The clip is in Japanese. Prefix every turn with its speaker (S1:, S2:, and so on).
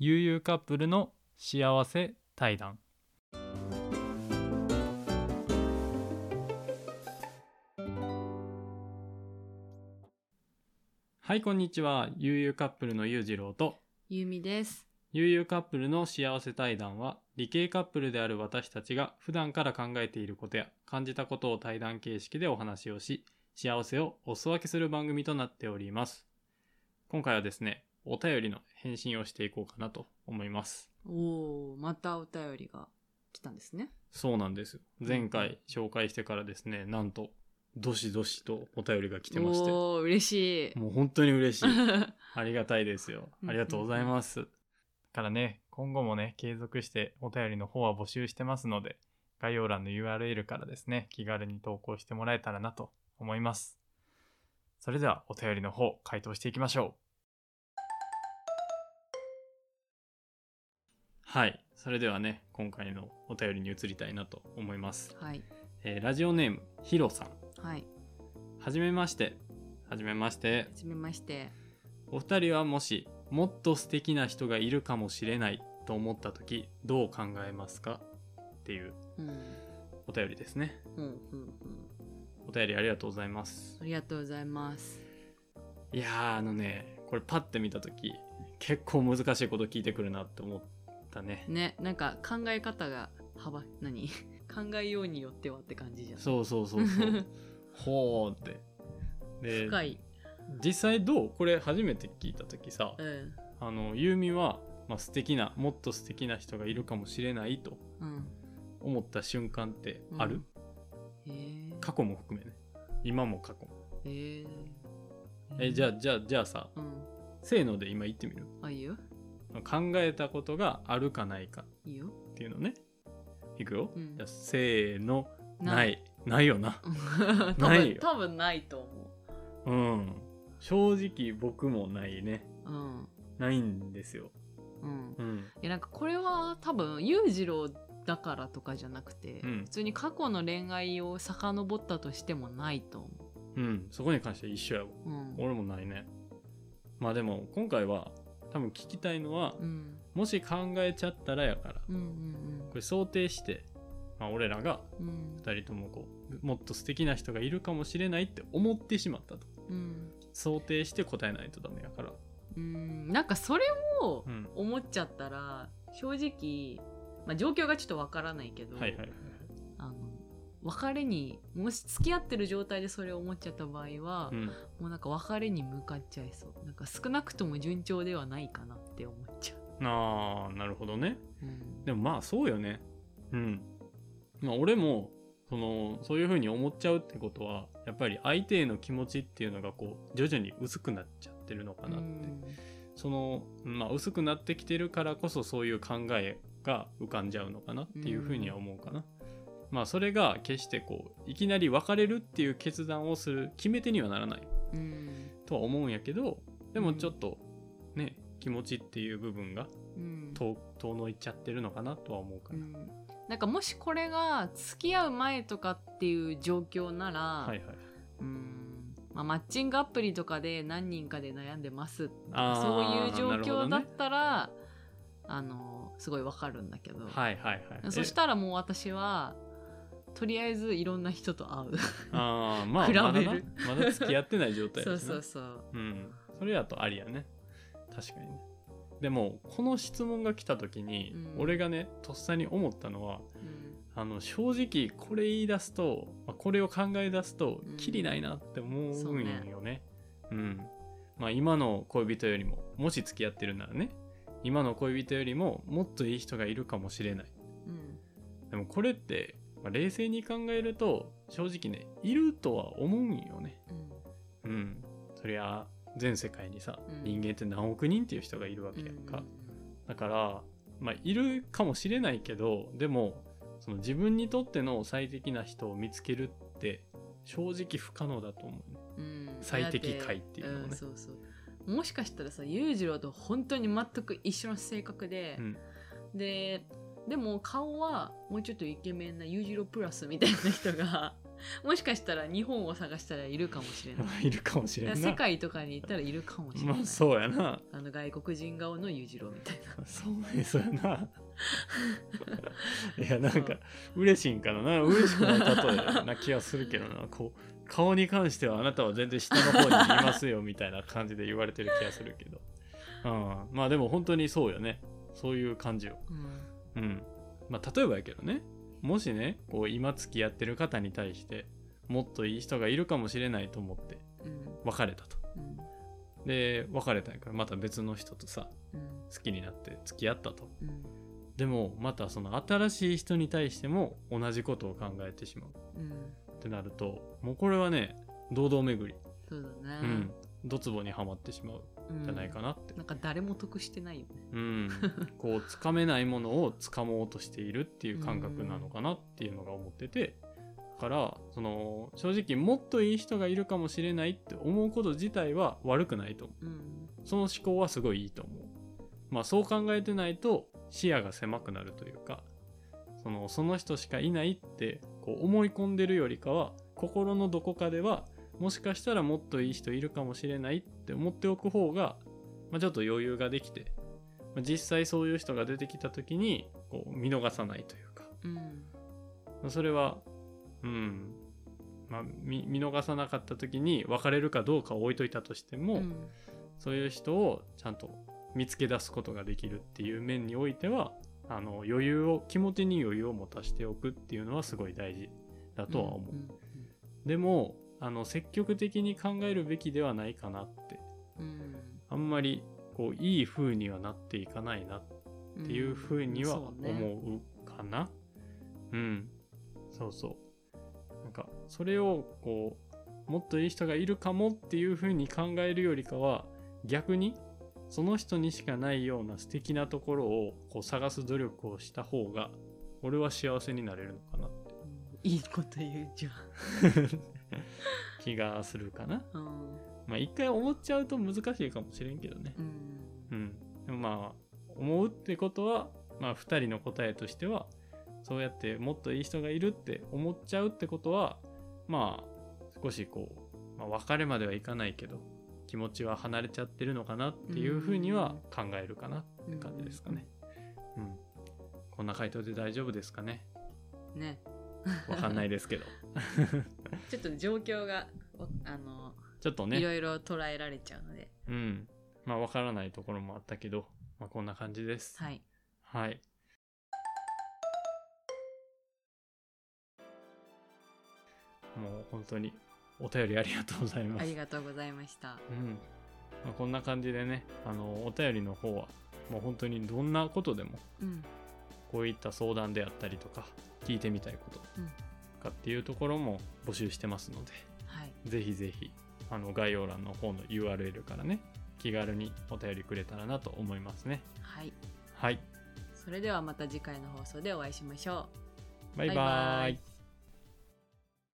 S1: 悠々カップルの幸せ対談。はいこんにちは。悠々カップルの裕次郎と。
S2: ゆみです。
S1: 悠々カップルの幸せ対談は理系カップルである私たちが普段から考えていることや感じたことを対談形式でお話をし幸せをお裾分けする番組となっております。今回はですねお便りの返信をしていこうかなと思います
S2: おお、またお便りが来たんですね。
S1: そうなんです前回紹介してからですねなんとどしどしとお便りが来てまして
S2: おお、嬉しい。
S1: もう本当に嬉しい
S2: は
S1: ありがたいですよ。ありがとうございます。だからね、今後もね、継続してお便りの方は募集してますので、概要欄の URL からですね、気軽に投稿してもらえたらなと思います。それではお便りの方、回答していきましょう。はい。それではね、今回のお便りに移りたいなと思います。
S2: い。
S1: えーラジオネーム、ヒロさん。
S2: はい。
S1: はじめまして。はじめまして
S2: は。じめまして。
S1: お二人はもしもっと素敵な人がいるかもしれないと思った時どう考えますか？っていう
S2: うん。
S1: お便りですね
S2: うん、うん、うん。
S1: お便りありがとうございます
S2: ありがとうございます。
S1: いやーあのねこれパッて見た時結構難しいこと聞いてくるなって思ったね
S2: ね、なんか考え方が幅、何？考えようによってはって感じじゃん。
S1: そうそうそうそう ほーってで
S2: 深い。
S1: 実際どう？これ初めて聞いた時さ
S2: うん。
S1: あのユーミは、まあ、素敵なもっと素敵な人がいるかもしれないと
S2: うん。
S1: 思った瞬間ってある、
S2: へえ。
S1: 過去も含めね今も過去も
S2: へえ。
S1: えじゃあじゃあじゃあさ
S2: うん。
S1: せーので今言ってみる？
S2: あ、いいよ。
S1: 考えたことがあるかないか
S2: いいよ。
S1: っていうのね。いくよ、
S2: うん。
S1: じゃあせーのな
S2: ない。
S1: いないよな。
S2: 多分
S1: ないよ。
S2: 多分ないと思
S1: う。ん。正直僕もないね。
S2: う。うん。
S1: ないんですよ。
S2: うん。
S1: うん。
S2: いやなんかこれは多分裕次郎だからとかじゃなくて、
S1: うん。
S2: 普通に過去の恋愛を遡ったとしてもないと思
S1: う。ん。そこに関しては一緒や。
S2: うん。
S1: 俺もないね。まあでも今回は多分聞きたいのは、
S2: うん。
S1: もし考えちゃったらやから
S2: うんうん
S1: これ想定して、まあ、俺らが
S2: うん。うん。
S1: 2人ともこうもっと素敵な人がいるかもしれないって思ってしまったと
S2: うん。
S1: 想定して答えないとダメやから
S2: うん。なんかそれを
S1: うん
S2: 思っちゃったら、正直、まあ状況がちょっとわからないけど、
S1: はいはいはい
S2: 別れに、もし付き合ってる状態でそれを思っちゃった場合は、
S1: うん。
S2: もうなんか別れに向かっちゃいそう。なんか少なくとも順調ではないかなって思っちゃう。
S1: ああなるほどね。
S2: うん。
S1: でもまあそうよね。うん。まあ俺もそのそういう風に思っちゃうってことはやっぱり相手への気持ちっていうのがこう徐々に薄くなっちゃってるのかなって、そのまあ薄くなってきてるからこそそういう考えが浮かんじゃうのかなっていう風には思うかな、まあそれが決してこういきなり別れるっていう決断をする決め手にはならない。
S2: うん。
S1: とは思うんやけどでもちょっとね、気持ちっていう部分が
S2: うん。
S1: 遠遠のいっちゃってるのかなとは思うかな、
S2: うん、なんかもしこれが付き合う前とかっていう状況なら、
S1: はいはい。
S2: うん。まあ、マッチングアプリとかで何人かで悩んでます。そういう状況だったら、あのすごいわかるんだけど、
S1: はいはいはい。
S2: そしたらもう私はとりあえずいろんな人と会う。
S1: ああ まあ
S2: 比べる。
S1: まだな。まだ付き合ってない状態
S2: そうそうそう。
S1: うん。それやとありやね。確かにね。でもこの質問が来た時に、
S2: うん。
S1: 俺がねとっさに思ったのは
S2: うん。
S1: あの正直これ言い出すと、まあ、これを考え出すと
S2: うん。
S1: きりないなって思
S2: そう
S1: うん
S2: ね。
S1: よね。うん。まあ今の恋人よりももし付き合ってるならね。今の恋人よりももっといい人がいるかもしれない。
S2: うん。
S1: でもこれって、まあ、冷静に考えると正直ねいるとは思うんよね。
S2: うん。
S1: うん。そりゃ全世界にさ、
S2: うん。
S1: 人間って何億人っていう人がいるわけやんか、
S2: うん
S1: だからまあいるかもしれないけどでもその自分にとっての最適な人を見つけるって正直不可能だと思うね。
S2: うん。
S1: 最適解っていうのをね。
S2: だんそうそう。もしかしたらさ裕次郎と本当に全く一緒の性格で、
S1: うん。
S2: ででも顔はもうちょっとイケメンな裕次郎プラスみたいな人が もしかしたら日本を探したらいるかもしれない。
S1: いるかもしれんな。
S2: 世界とかに行ったらいるかもしれない、
S1: まあそうやな。
S2: あの外国人顔の裕次郎みたいな。
S1: そうねそうやな。いやなんか嬉しいんかな。な嬉しくない例えな気がするけどな。こう顔に関してはあなたは全然下の方にいますよみたいな感じで言われてる気がするけど、うん、まあでも本当にそうよね。そういう感じよ。
S2: うん
S1: うん。まあ例えばやけどね。もしねこう今付き合ってる方に対してもっといい人がいるかもしれないと思って
S2: うん。
S1: 別れたと。
S2: うん。
S1: で別れたんやからまた別の人とさ
S2: うん。
S1: 好きになって付き合ったと。
S2: うん。
S1: でもまたその新しい人に対しても同じことを考えてしまう。
S2: うん。
S1: ってなるともうこれはね堂々巡り、
S2: そうだね。
S1: うん、ドツボにはまってしまうん。じゃないかなって。
S2: なんか誰も得してないよね。
S1: うん、こうつかめないものをつかもうとしているっていう感覚なのかなっていうのが思ってて。だからその正直もっといい人がいるかもしれないって思うこと自体は悪くないと思う。
S2: うん。
S1: その思考はすごいいいと思う。まあそう考えてないと視野が狭くなるというかそのその人しかいないってこう思い込んでるよりかは心のどこかではもしかしたらもっといい人いるかもしれないって思っておく方が、まあ、ちょっと余裕ができて、まあ実際そういう人が出てきた時にこう見逃さないというか。
S2: うん。
S1: まあそれはうん。まあ見見逃さなかった時に別れるかどうかを置いといたとしても、
S2: うん。
S1: そういう人をちゃんと見つけ出すことができるっていう面においてはあの余裕を気持ちに余裕を持たしておくっていうのはすごい大事だとは思う、
S2: ん。
S1: でもあの積極的に考えるべきではないかなって。
S2: うん。
S1: あんまりこういい風にはなっていかないなっ
S2: うん
S1: ていう風には
S2: そうね
S1: 思うかな。うん。そうそう。なんかそれをこうもっといい人がいるかもっていう風に考えるよりかは逆にその人にしかないような素敵なところをこう探す努力をした方が俺は幸せになれるのかなって。
S2: うんいいこと言うじゃ
S1: 気がするかな。
S2: んうん
S1: まあ一回思っちゃうと難しいかもしれんけどね。
S2: うん
S1: うん。でもまあ思うってことはまあ2人の答えとしてはそうやってもっといい人がいるって思っちゃうってことはまあ少しこう、まあ、別れまではいかないけど気持ちは離れちゃってるのかなっていうふうには考えるかなって感じですかね。うん。こんな回答で大丈夫ですかね
S2: ね
S1: わかんないですけど。
S2: ちょっと状況がわあの、
S1: ちょっとね。
S2: いろいろ捉えられちゃうので
S1: うん。まあわからないところもあったけど、まあこんな感じです。
S2: はい
S1: はい。もう本当にお便りありがとうございます。
S2: ありがとうございました
S1: うん。まあ、こんな感じでね、あの、お便りの方は、もう本当にどんなことでも、
S2: うん
S1: こういった相談であったりとか、聞いてみたいこと
S2: うん。
S1: かっていうところも募集してますので、
S2: はい。
S1: ぜひぜひ、あの、概要欄の方の URL からね、気軽にお便りくれたらなと思いますね。
S2: はい。
S1: はい。
S2: それではまた次回の放送でお会いしましょう。
S1: バイバ
S2: バイバ
S1: ーイ
S2: イ